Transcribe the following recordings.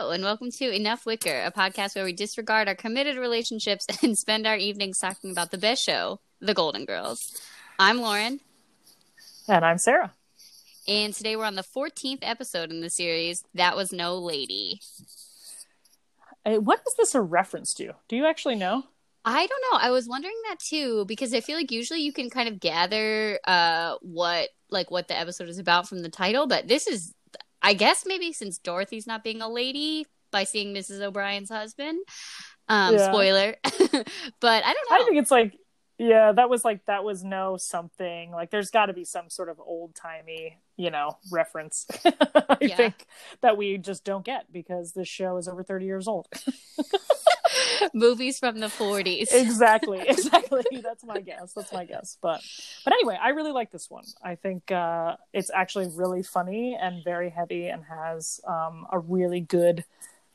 Hello, and welcome to Enough Wicker, a podcast where we disregard our committed relationships and spend our evenings talking about the best show, The Golden Girls. I'm Lauren. And I'm Sarah. And today we're on the 14th episode in the series, That Was No Lady. Uh, what is this a reference to? Do you actually know? I don't know. I was wondering that too because I feel like usually you can kind of gather uh what like what the episode is about from the title, but this is I guess maybe since Dorothy's not being a lady by seeing Mrs. O'Brien's husband. Um Yeah. spoiler. but I don't know. I think it's like, yeah, that was like, that was no something. Like, there's got to be some sort of old timey, you know, reference. I Yeah. think that we just don't get because this show is over 30 years old. Movies from the 40s. exactly. Exactly. That's my guess. That's my guess. But, but anyway, I really like this one. I think uh, it's actually really funny and very heavy and has um, a really good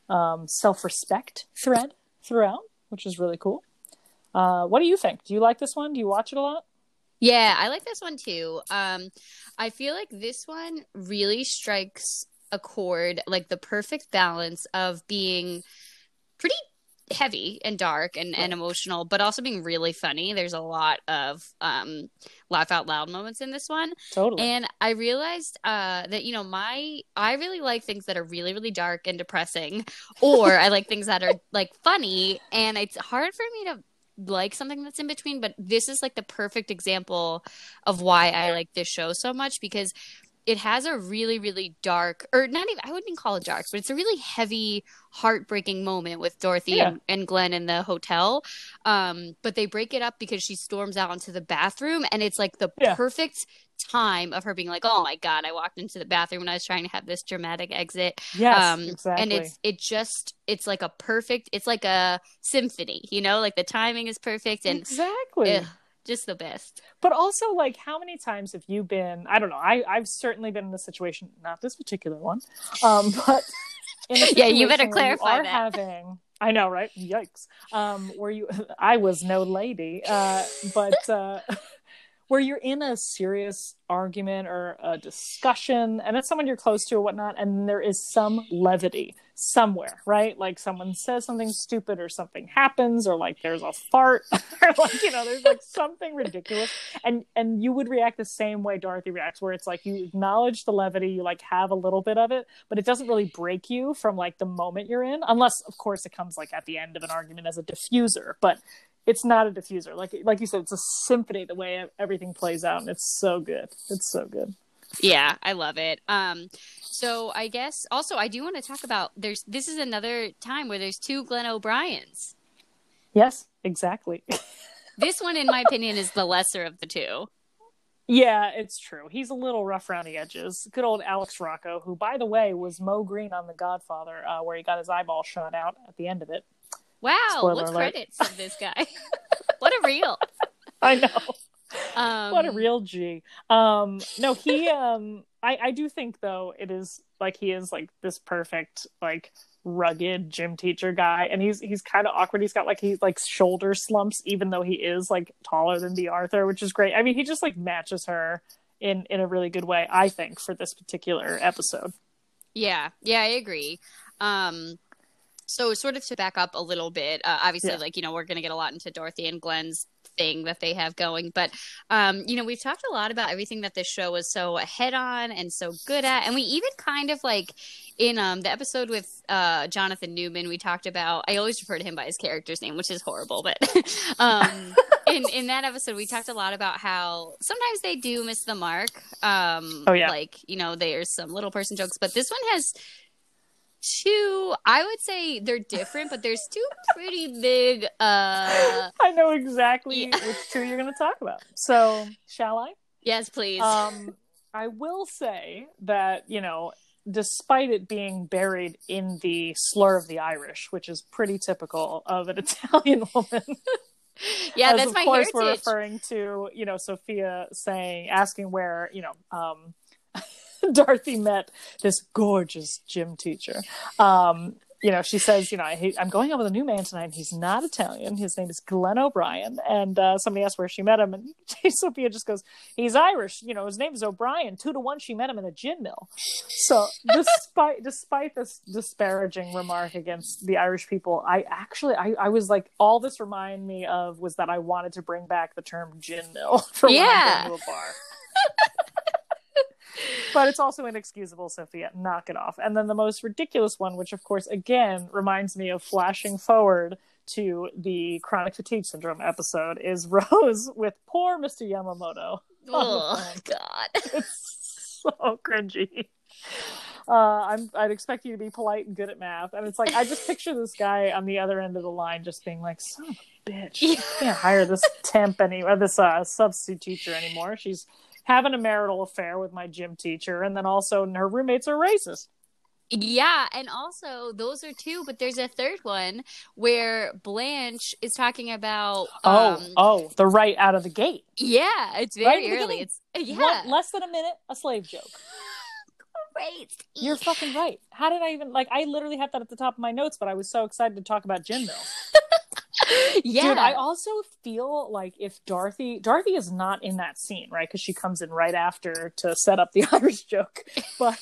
um, self respect thread throughout, which is really cool. Uh, what do you think? Do you like this one? Do you watch it a lot? Yeah, I like this one too. Um, I feel like this one really strikes a chord, like the perfect balance of being pretty heavy and dark and, and emotional, but also being really funny. There's a lot of um, laugh out loud moments in this one. Totally. And I realized uh, that, you know, my, I really like things that are really, really dark and depressing, or I like things that are like funny. And it's hard for me to like something that's in between, but this is like the perfect example of why I like this show so much because it has a really, really dark, or not even, I wouldn't even call it dark, but it's a really heavy, heartbreaking moment with Dorothy Yeah. and, and Glenn in the hotel. Um, but they break it up because she storms out into the bathroom, and it's like the Yeah. perfect time of her being like, "Oh my god, I walked into the bathroom when I was trying to have this dramatic exit." yes, um, exactly. and it's it just it's like a perfect, it's like a symphony, you know, like the timing is perfect and exactly. Just the best. But also, like, how many times have you been? I don't know. I I've certainly been in a situation, not this particular one, um, but in a Yeah, you better clarify are that. Having, I know, right? Yikes. Um, where you, I was no lady, uh, but uh, where you're in a serious argument or a discussion, and it's someone you're close to or whatnot, and there is some levity somewhere, right? Like someone says something stupid or something happens, or like there's a fart, or like you know, there's like something ridiculous, and and you would react the same way Dorothy reacts, where it's like you acknowledge the levity, you like have a little bit of it, but it doesn't really break you from like the moment you're in, unless of course it comes like at the end of an argument as a diffuser, but it's not a diffuser. Like like you said, it's a symphony the way everything plays out, and it's so good. It's so good. Yeah, I love it. Um, so I guess also I do want to talk about there's this is another time where there's two Glenn O'Briens. Yes, exactly. This one, in my opinion, is the lesser of the two. yeah, it's true. He's a little rough around the edges. Good old Alex Rocco, who by the way was Moe Greene on The Godfather, uh, where he got his eyeball shot out at the end of it. Wow, Spoiler what alert. credits of this guy? what a reel! I know. Um, what a real G. Um, no, he. Um, I I do think though it is like he is like this perfect like rugged gym teacher guy, and he's he's kind of awkward. He's got like he's like shoulder slumps, even though he is like taller than Bea Arthur, which is great. I mean, he just like matches her in in a really good way. I think for this particular episode. Yeah, yeah, I agree. Um, so sort of to back up a little bit, uh, obviously, Yeah. like you know, we're going to get a lot into Dorothy and Glenn's thing that they have going, but um, you know, we've talked a lot about everything that this show was so ahead on and so good at, and we even kind of like in um the episode with uh Jonathan Newman, we talked about. I always refer to him by his character's name, which is horrible, but um. In, in that episode, we talked a lot about how sometimes they do miss the mark. Um, Oh, yeah. like you know, there's some little person jokes, but this one has two i would say they're different but there's two pretty big uh I know exactly Yeah. which two you're going to talk about. So, shall I? yes please um, I will say that you know, despite it being buried in the slur of the Irish, which is pretty typical of an Italian woman, yeah that's of my course we're referring to you know Sophia saying, asking where you know um, Dorothy met this gorgeous gym teacher. Um, you know, she says, you know, I, I'm going out with a new man tonight. And he's not Italian. His name is Glenn O'Brien. And uh, somebody asked where she met him, and Sophia just goes, "He's Irish. You know, his name is O'Brien. Two to one, she met him in a gin mill." So, despite despite this disparaging remark against the Irish people, I actually, I, I was like, all this reminded me of was that I wanted to bring back the term gin mill for Yeah. when going to a bar. But it's also inexcusable, Sophia. Knock it off. And then the most ridiculous one, which of course again reminds me of flashing forward to the chronic fatigue syndrome episode, is Rose with poor Mr. Yamamoto. Oh God. It's so cringy. Uh, I'm, I'd expect you to be polite and good at math, and it's like I just picture this guy on the other end of the line just being like, "Son of a bitch, I can't hire this temp any or this uh, substitute teacher anymore. She's having a marital affair with my gym teacher, and then also her roommates are racist." Yeah, and also those are two, but there's a third one where Blanche is talking about. Oh, Um, oh, the right out of the gate. yeah, it's Right very the early. It's yeah, What, less than a minute, a slave joke. great. You're fucking right. How did I even like? I literally had that at the top of my notes, but I was so excited to talk about gin mills. yeah, Dude, I also feel like if Dorothy Dorothy is not in that scene, right? Because she comes in right after to set up the Irish joke. But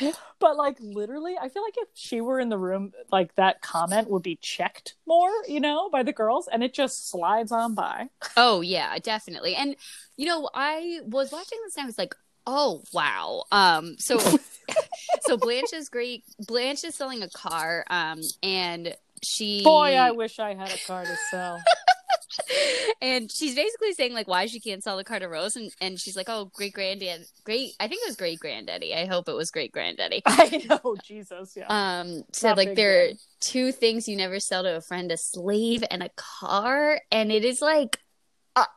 but like literally, I feel like if she were in the room, like that comment would be checked more, you know, by the girls, and it just slides on by. Oh yeah, definitely. And you know, I was watching this and I was like, oh wow. Um so so Blanche is great. Blanche is selling a car, um, and she Boy, I wish I had a car to sell. and she's basically saying like why she can't sell the car to Rose and, and she's like, Oh, great granddad great I think it was great granddaddy. I hope it was great granddaddy. I know, Jesus, yeah. Um said Not like there are two things you never sell to a friend, a slave and a car. And it is like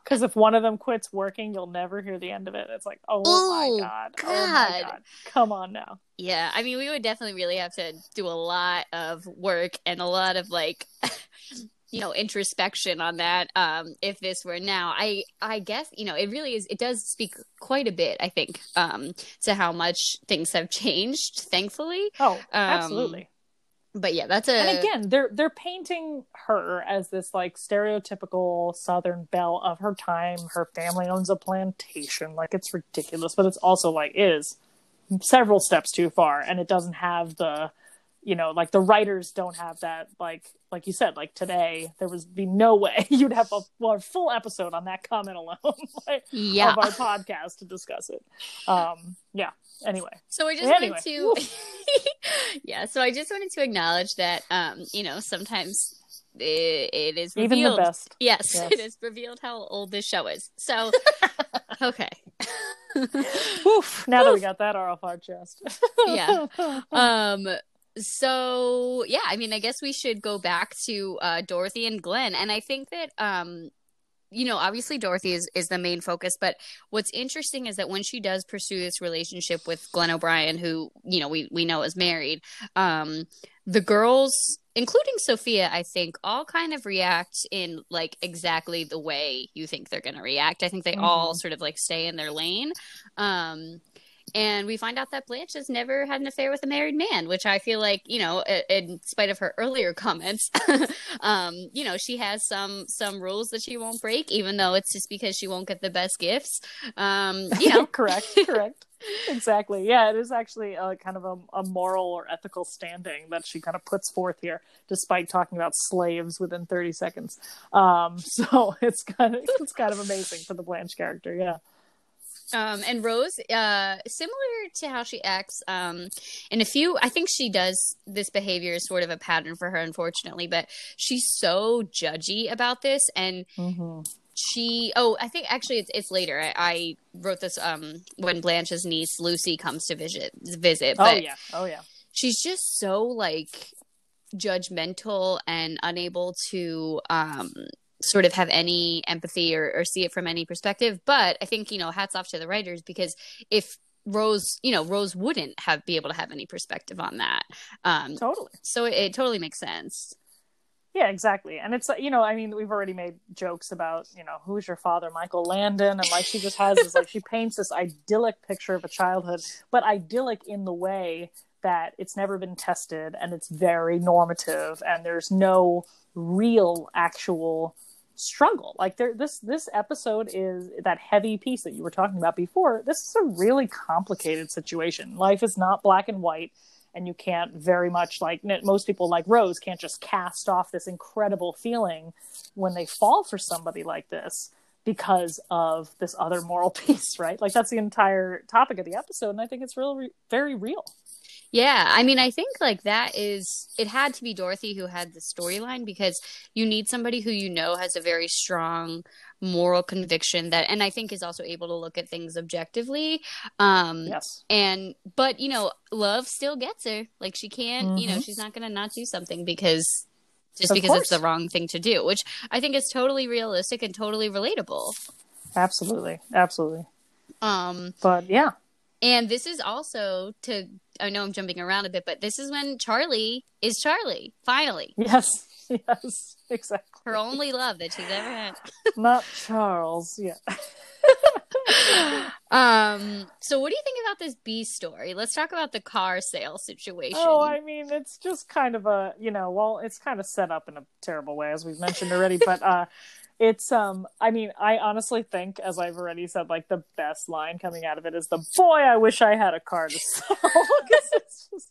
Because if one of them quits working, you'll never hear the end of it. It's like, oh Ooh, my god, oh my God. god, come on now. Yeah, I mean, we would definitely really have to do a lot of work and a lot of like, you know, introspection on that. Um, if this were now, I, I guess, you know, it really is. It does speak quite a bit, I think, um, to how much things have changed. Thankfully, Oh, absolutely. But yeah, that's a. and again, they're they're painting her as this like stereotypical Southern belle of her time. Her family owns a plantation, like it's ridiculous, but it's also like it is several steps too far, and it doesn't have the, you know, like the writers don't have that like like you said, like today there was be no way you'd have a, well, a full episode on that comment alone like, yeah. of our podcast to discuss it. Um, yeah. Anyway, So I just Anyway, wanted to, yeah. So I just wanted to acknowledge that, um, you know, sometimes it, it is even the best. Yes, Yes. it is revealed how old this show is. So, okay. Oof, now that we got that off our chest. Yeah. um. So yeah, I mean, I guess we should go back to uh, Dorothy and Glenn, and I think that um, you know, obviously Dorothy is is the main focus, but what's interesting is that when she does pursue this relationship with Glenn O'Brien, who you know we we know is married, um, the girls, including Sophia, I think, all kind of react in like exactly the way you think they're going to react. I think they all sort of like stay in their lane. Um, and we find out that Blanche has never had an affair with a married man, which I feel like, you know, in spite of her earlier comments, um, you know, she has some some rules that she won't break, even though it's just because she won't get the best gifts. Um, you know, correct, correct. Exactly. Yeah, it is actually a kind of a, a moral or ethical standing that she kind of puts forth here, despite talking about slaves within 30 seconds. Um, so it's kind of it's kind of amazing for the Blanche character. Yeah. Um, and Rose, uh, similar to how she acts, um, in a few, I think she does this behavior is sort of a pattern for her, unfortunately, but she's so judgy about this. And Mm-hmm. she, oh, I think actually it's, it's later. I, I wrote this, um, when Blanche's niece Lucy comes to visit, visit, Oh but yeah. Oh yeah. she's just so like judgmental and unable to, um, sort of have any empathy or, or see it from any perspective. But I think, you know, hats off to the writers because if Rose, you know, Rose wouldn't have be able to have any perspective on that. Um, Totally. so it, it totally makes sense. Yeah, exactly. And it's like, you know, I mean, we've already made jokes about, you know, who's your father, Michael Landon, and like she just has this like she paints this idyllic picture of a childhood, but idyllic in the way that it's never been tested and it's very normative and there's no real actual struggle. Like there this this episode is that heavy piece that you were talking about before. This is a really complicated situation. Life is not black and white and you can't very much like most people like rose can't just cast off this incredible feeling when they fall for somebody like this because of this other moral piece right? Like that's the entire topic of the episode and i think it's really very real yeah, I mean, I think like that is it had to be Dorothy who had the storyline because you need somebody who you know has a very strong moral conviction that and I think is also able to look at things objectively. Um yes. and but you know, love still gets her. Like she can't, mm-hmm. you know, mm-hmm. she's not going to not do something because just of because course. it's the wrong thing to do, which I think is totally realistic and totally relatable. Absolutely. Absolutely. Um but yeah. And this is also to I know I'm jumping around a bit, but this is when Charlie is Charlie, finally. Yes. Yes. Exactly. Her only love that she's ever had. Not Charles, yeah. um so what do you think about this b story let's talk about the car sale situation oh i mean it's just kind of a you know well it's kind of set up in a terrible way as we've mentioned already but uh it's um i mean i honestly think as i've already said like the best line coming out of it is the boy i wish i had a car to sell. It's just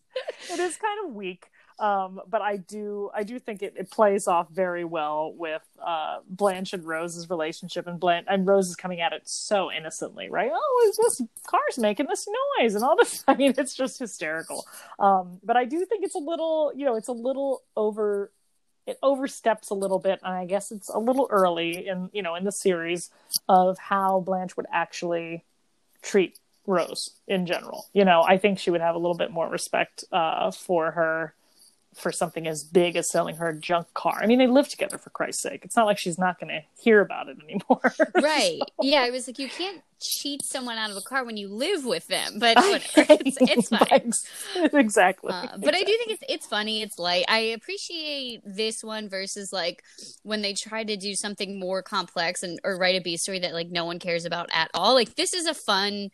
it is kind of weak. Um but i do i do think it, it plays off very well with uh blanche and rose's relationship and blanche and rose is coming at it so innocently right? Oh is this car's making this noise and all this. I mean it's just hysterical. Um but i do think it's a little you know it's a little over it oversteps a little bit and i guess it's a little early in you know in the series of how blanche would actually treat rose in general. You know i think she would have a little bit more respect uh, for her for something as big as selling her a junk car. I mean, they live together for Christ's sake. It's not like she's not going to hear about it anymore. right. So. Yeah. I was like, you can't cheat someone out of a car when you live with them, but whatever. it's, it's fine. exactly. Uh, but exactly. I do think it's, it's funny. It's light. I appreciate this one versus like when they try to do something more complex and, or write a B story that like no one cares about at all. Like this is a fun,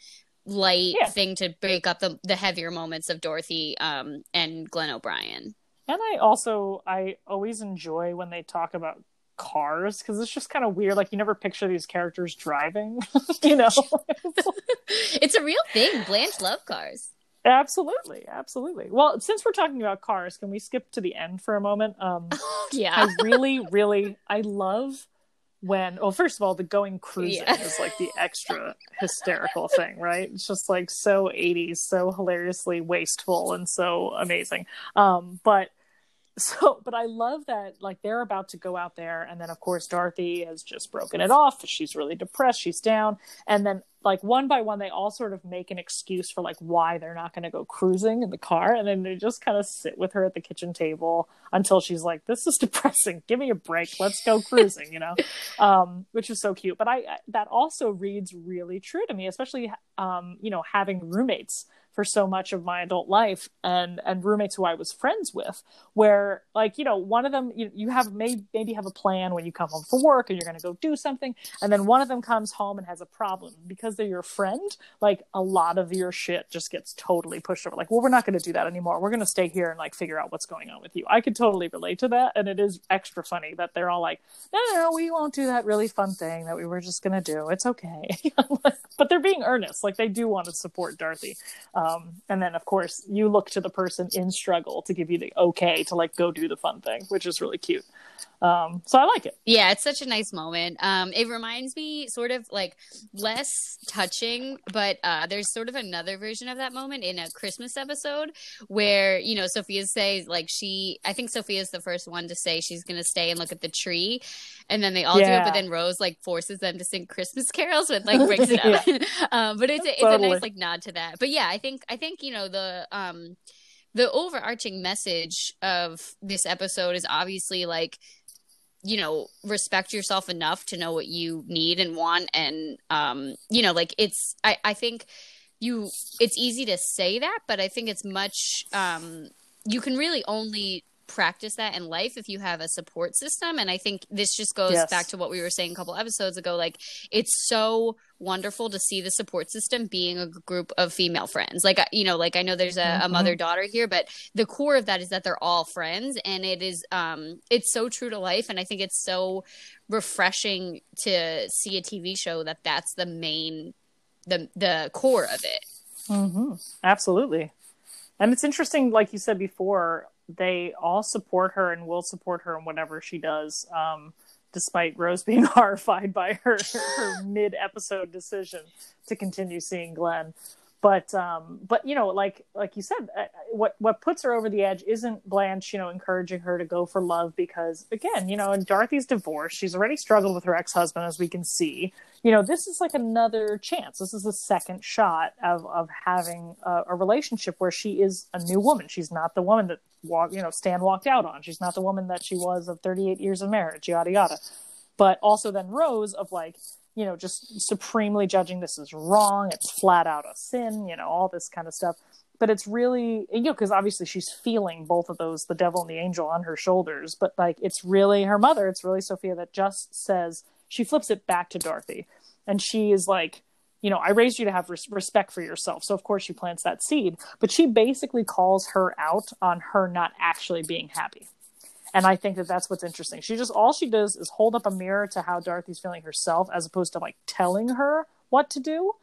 light yeah. thing to break up the, the heavier moments of Dorothy um, and Glenn O'Brien. And I also I always enjoy when they talk about cars because it's just kind of weird. Like you never picture these characters driving, you know. it's a real thing. Blanche love cars. Absolutely, absolutely. Well, since we're talking about cars, can we skip to the end for a moment? Um, yeah, I really, really, I love when. Well, first of all, the going cruising yeah. is like the extra hysterical thing, right? It's just like so '80s, so hilariously wasteful, and so amazing. Um, but so but i love that like they're about to go out there and then of course dorothy has just broken it off she's really depressed she's down and then like one by one they all sort of make an excuse for like why they're not going to go cruising in the car and then they just kind of sit with her at the kitchen table until she's like this is depressing. Give me a break. Let's go cruising you know? Um which is so cute. But i that also reads really true to me especially um you know having roommates for so much of my adult life and and roommates who I was friends with where like you know one of them you, you have maybe maybe have a plan when you come home from work and you're going to go do something and then one of them comes home and has a problem. Because they're your friend like a lot of your shit just gets totally pushed over. Like well we're not going to do that anymore. We're going to stay here and like figure out what's going on with you. I could totally relate to that and it is extra funny that they're all like no no, no we won't do that really fun thing that we were just going to do. It's okay. But they're being earnest. Like they do want to support Dorothy and then, of course, you look to the person in struggle to give you the okay to like go do the fun thing, which is really cute. Um, so I like it. Yeah, it's such a nice moment. Um, it reminds me sort of like less touching, but uh, there's sort of another version of that moment in a Christmas episode where you know Sophia says like she, I think Sophia is the first one to say she's gonna stay and look at the tree, and then they all yeah. do it, but then Rose like forces them to sing Christmas carols and like breaks it up. um, but it's a, it's totally. a nice like nod to that. But yeah, I think I think you know the um the overarching message of this episode is obviously like you know respect yourself enough to know what you need and want. And um you know like it's i i think you it's easy to say that but i think it's much um you can really only practice that in life if you have a support system and i think this just goes Yes. back to what we were saying a couple episodes ago like it's so wonderful to see the support system being a group of female friends like you know like i know there's a, a Mhm. mother daughter here but the core of that is that they're all friends and it is um it's so true to life and i think it's so refreshing to see a tv show that that's the main the the core of it hmm Absolutely. And it's interesting, like you said before, they all support her and will support her in whatever she does, um, despite Rose being horrified by her, her mid episode decision to continue seeing Glenn. But um, but you know, like like you said, uh, what what puts her over the edge isn't Blanche, you know, encouraging her to go for love because again, you know, in Dorothy's divorce, she's already struggled with her ex husband, as we can see. You know this is like another chance. This is a second shot of of having a, a relationship where she is a new woman. She's not the woman that walk you know stan walked out on. She's not the woman that she was of 38 years of marriage yada yada. But also then rose of like you know just supremely judging this is wrong it's flat out a sin you know all this kind of stuff. But it's really you know because obviously she's feeling both of those the devil and the angel on her shoulders. But like it's really her mother it's really sophia that just says she flips it back to dorothy. And she is like you know i raised you to have res- respect for yourself. So of course she plants that seed. But she basically calls her out on her not actually being happy and i think that that's what's interesting. She just all she does is hold up a mirror to how dorothy's feeling herself as opposed to like telling her what to do.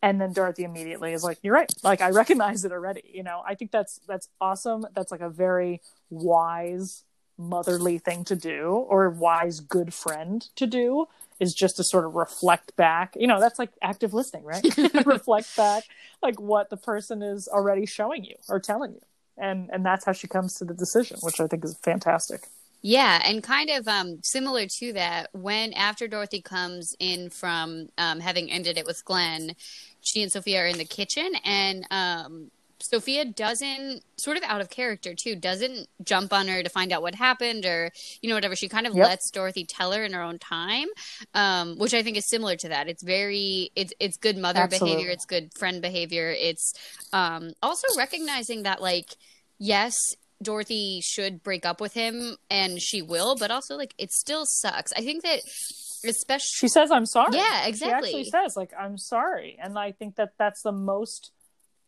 And then dorothy immediately is like you're right. Like i recognize it already you know? I think that's that's awesome. That's like a very wise motherly thing to do or wise good friend to do is just to sort of reflect back. You know that's like active listening right? Reflect back like what the person is already showing you or telling you and and that's how she comes to the decision which i think is fantastic. Yeah, and kind of um, similar to that, when after Dorothy comes in from um, having ended it with Glenn, she and Sophia are in the kitchen, and um, Sophia doesn't, sort of out of character too, doesn't jump on her to find out what happened or, you know, whatever. She kind of Yep. lets Dorothy tell her in her own time, um, which I think is similar to that. It's very, it's it's good mother Absolutely. behavior, it's good friend behavior. It's um, also recognizing that, like, yes, Dorothy should break up with him and she will, but also like it still sucks. I think that especially she says i'm sorry Yeah, exactly. she actually says like i'm sorry and i think that that's the most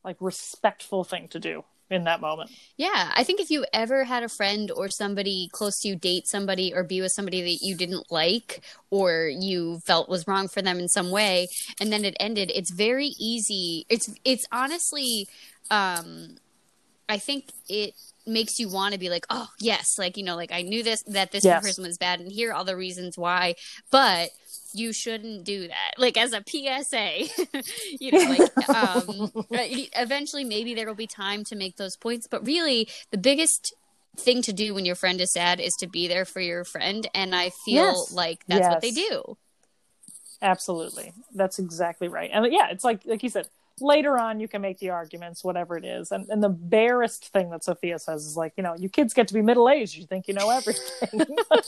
like respectful thing to do in that moment Yeah, I think if you ever had a friend or somebody close to you date somebody or be with somebody that you didn't like or you felt was wrong for them in some way and then it ended, it's very easy. It's it's honestly um I think it makes you want to be like, "Oh, yes, like you know, like I knew this that this Yes. person was bad and here are all the reasons why." But you shouldn't do that. Like as a PSA, you know, like um eventually maybe there will be time to make those points, but really the biggest thing to do when your friend is sad is to be there for your friend and I feel Yes. like that's what they do. Absolutely. That's exactly right. And yeah, it's like like you said, later on you can make the arguments, whatever it is. And and the barest thing that Sophia says is like, you know, you kids get to be middle aged, you think you know everything. like,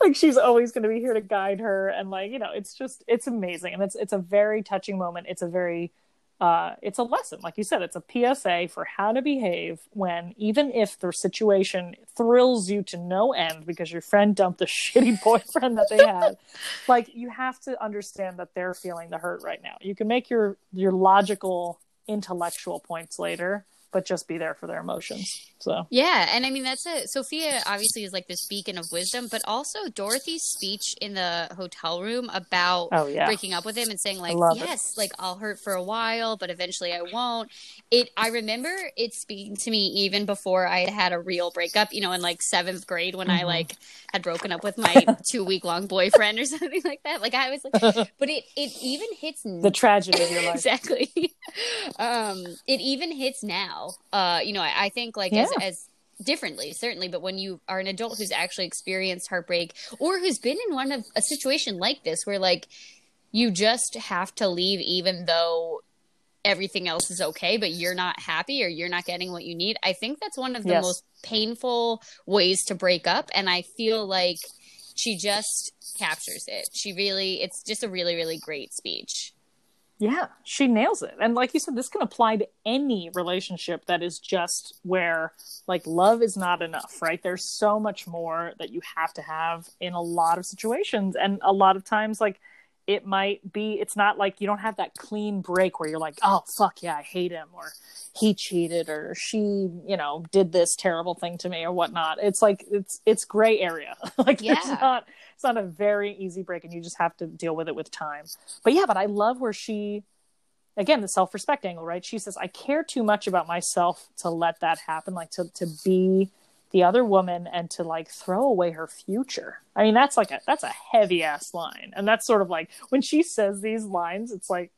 like she's always gonna be here to guide her and like, you know, it's just it's amazing. And it's it's a very touching moment. It's a very uh, it's a lesson, like you said, it's a PSA for how to behave when, even if the situation thrills you to no end because your friend dumped a shitty boyfriend that they had, like you have to understand that they're feeling the hurt right now. You can make your your logical, intellectual points later, but just be there for their emotions. So Yeah, and I mean that's a Sophia obviously is like this beacon of wisdom, but also Dorothy's speech in the hotel room about Oh, yeah. breaking up with him and saying like, love it. "Yes, like I'll hurt for a while, but eventually I won't." It I remember it speaking to me even before I had had a real breakup, you know, in like 7th grade when I Mhm. like had broken up with my 2 week long boyfriend or something like that. Like I was like but it it even hits the tragedy of your life. exactly um it even hits now uh you know i, I think like as, Yeah. as differently certainly but when you are an adult who's actually experienced heartbreak or who's been in one of a situation like this where like you just have to leave even though everything else is okay but you're not happy or you're not getting what you need i think that's one of the Yes. most painful ways to break up and i feel like she just captures it she really it's just a really really great speech Yeah, she nails it. And like you said, this can apply to any relationship that is just where like love is not enough, right? There's so much more that you have to have in a lot of situations. And a lot of times, like, it might be, it's not like you don't have that clean break where you're like, oh, fuck yeah, I hate him, or he cheated, or she, you know, did this terrible thing to me, or whatnot. It's like, it's, it's gray area. like, Yeah. it's not, it's not a very easy break, and you just have to deal with it with time. But yeah, but I love where she, again, the self respect angle, right? She says, I care too much about myself to let that happen, like to, to be the other woman and to like throw away her future. I mean, that's like a, that's a heavy ass line. And that's sort of like when she says these lines, it's like,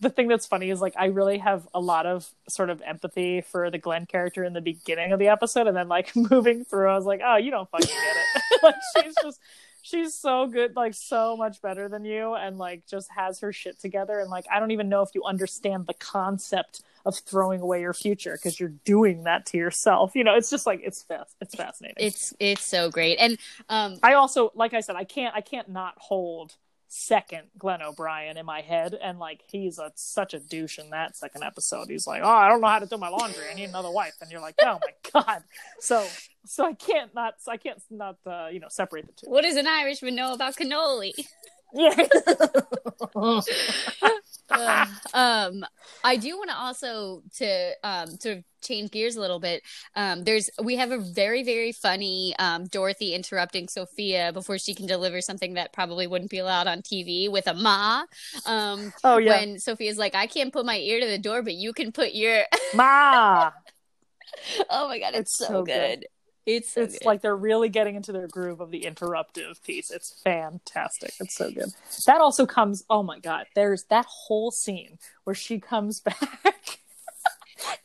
the thing that's funny is like I really have a lot of sort of empathy for the Glenn character in the beginning of the episode, and then like moving through, I was like, oh, you don't fucking get it. like she's just she's so good, like so much better than you, and like just has her shit together. And like I don't even know if you understand the concept of throwing away your future because you're doing that to yourself. You know, it's just like it's fast, it's fascinating. It's it's so great. And um I also, like I said, I can't, I can't not hold second Glenn O'Brien in my head, and like he's a such a douche in that second episode. He's like, "Oh, I don't know how to do my laundry. I need another wife," and you're like, "Oh my god!" So, so I can't not, I can't not, uh, you know, separate the two. what does an Irishman know about cannoli? Yeah. Uh, um i do want to also to um sort of change gears a little bit um there's we have a very very funny um dorothy interrupting sophia before she can deliver something that probably wouldn't be allowed on tv with a ma um oh yeah, when sophia's like i can't put my ear to the door but you can put your ma. oh my god it's, It's so, so good. good. it's so It's good. like they're really getting into their groove of the interruptive piece. It's fantastic. It's so good. That also comes. Oh my god! There's that whole scene where she comes back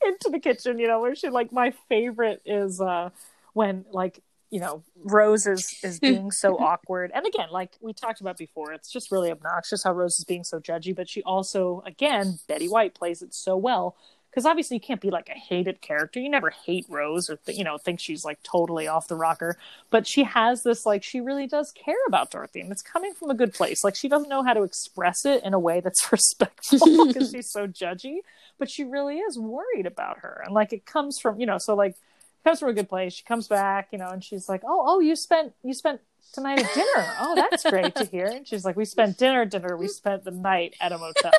into the kitchen. You know, where she like my favorite is uh when like you know Rose is is being so awkward. And again, like we talked about before, it's just really obnoxious how Rose is being so judgy. But she also, again, Betty White plays it so well because obviously you can't be like a hated character. You never hate Rose or th- you know think she's like totally off the rocker, but she has this like she really does care about Dorothy, and it's coming from a good place. Like she doesn't know how to express it in a way that's respectful because she's so judgy, but she really is worried about her, and like it comes from you know so like it comes from a good place. She comes back, you know, and she's like, oh oh you spent you spent tonight at dinner. Oh, that's great to hear. And she's like, we spent dinner dinner. We spent the night at a motel.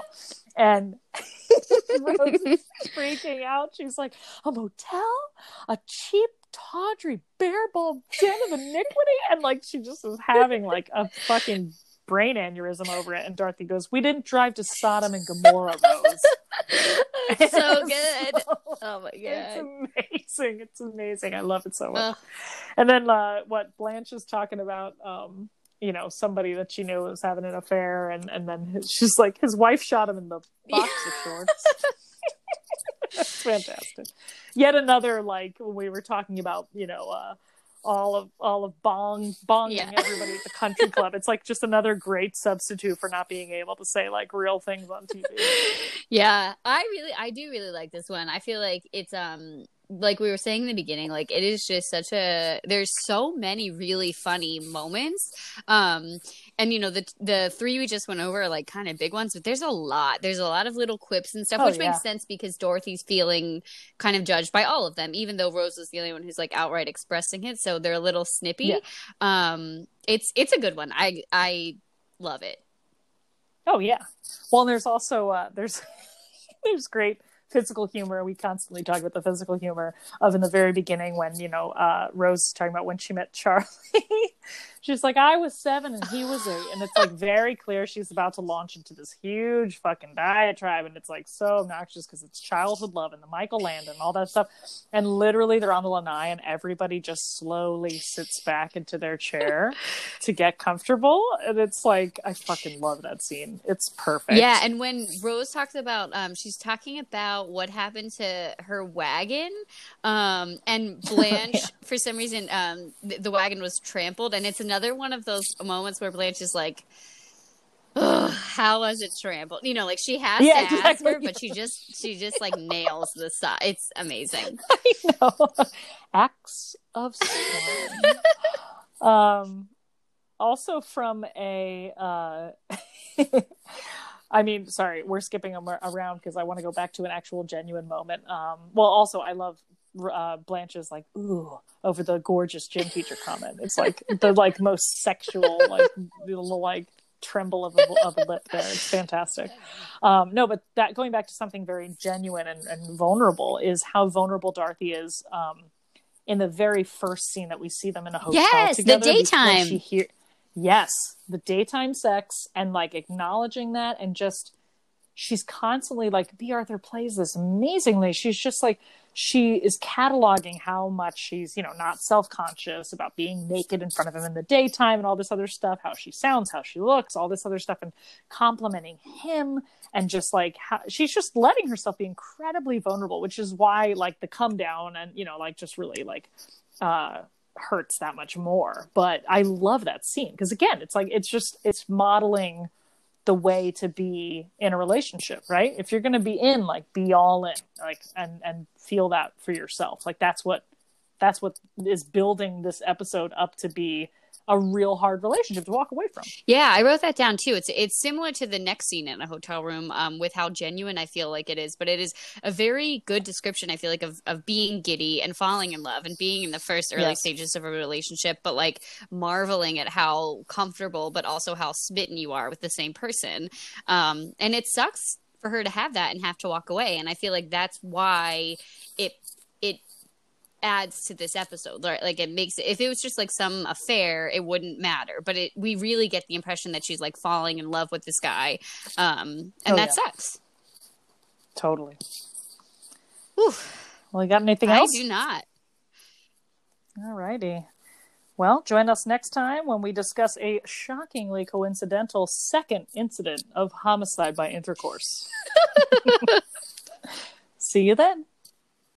And Rose is freaking out. She's like, a motel? A cheap, tawdry, bare-balled den of iniquity? And like, she just is having like a fucking brain aneurysm over it. And Dorothy goes, we didn't drive to Sodom and Gomorrah, Rose. It's so good so- oh my god, It's amazing. It's amazing. I love it so much. And then uh, what Blanche is talking about, um, you know, somebody that she knew was having an affair, and and then his, she's like, his wife shot him in the boxer shorts. That's fantastic. Yet another like when we were talking about, you know, uh, all of all of bong bonging Yeah. everybody at the country club. It's like just another great substitute for not being able to say like real things on TV. Yeah, I really, I do really like this one. I feel like it's um like we were saying in the beginning, like it is just such a. There's so many really funny moments, um, and you know the the three we just went over are like kind of big ones, but there's a lot. There's a lot of little quips and stuff, Oh, which yeah. makes sense because Dorothy's feeling kind of judged by all of them, even though Rose is the only one who's like outright expressing it. So they're a little snippy. Yeah. Um, it's it's a good one. I I love it. Oh yeah. Well, and there's also uh, there's there's great physical humor. We constantly talk about the physical humor of in the very beginning when you know uh, Rose is talking about when she met Charlie. she's like, I was seven and he was eight, and it's like very clear she's about to launch into this huge fucking diatribe, and it's like so obnoxious because it's childhood love and the Michael Landon and all that stuff, and literally they're on the lanai and everybody just slowly sits back into their chair to get comfortable, and it's like I fucking love that scene. It's perfect. Yeah, and when Rose talks about, um, she's talking about what happened to her wagon, um, and Blanche, for some reason, um, th- the wagon was trampled, and it's another one of those moments where Blanche is like, Ugh, "How was it trampled?" You know, like she has Yeah, to ask her, but she just she just like nails the side. It's amazing. I know. Acts of um, also from a uh, I mean, sorry, we're skipping around because I want to go back to an actual genuine moment. Um, well, also, I love uh, Blanche's like ooh over the gorgeous gym teacher comment. It's like the like most sexual like little like tremble of a, of a lip there. It's fantastic. Um, no, but that going back to something very genuine and, and vulnerable is how vulnerable Dorothy is um, in the very first scene that we see them in a hotel. Yes, together the daytime. She hear- yes, the daytime sex and like acknowledging that and just she's constantly like Bea Arthur plays this amazingly. She's just like she is cataloging how much she's, you know, not self-conscious about being naked in front of him in the daytime and all this other stuff, how she sounds, how she looks, all this other stuff and complimenting him and just like how she's just letting herself be incredibly vulnerable, which is why like the come down and, you know, like just really like uh hurts that much more. But I love that scene because again, it's like it's just it's modeling the way to be in a relationship, right? If you're going to be in, like, be all in, like, and and feel that for yourself. Like that's what that's what is building this episode up to be a real hard relationship to walk away from. Yeah, I wrote that down too. It's it's similar to the next scene in a hotel room, um, with how genuine I feel like it is, but it is a very good description. I feel like of of being giddy and falling in love and being in the first early yes. stages of a relationship, but like marveling at how comfortable, but also how smitten you are with the same person. Um, and it sucks for her to have that and have to walk away. And I feel like that's why it it adds to this episode right? Like it makes it if it was just like some affair it wouldn't matter. But it we really get the impression that she's like falling in love with this guy um and oh, that yeah. sucks. Totally. Whew. well you got anything else? i do not. All righty. Well join us next time when we discuss a shockingly coincidental second incident of homicide by intercourse. See you then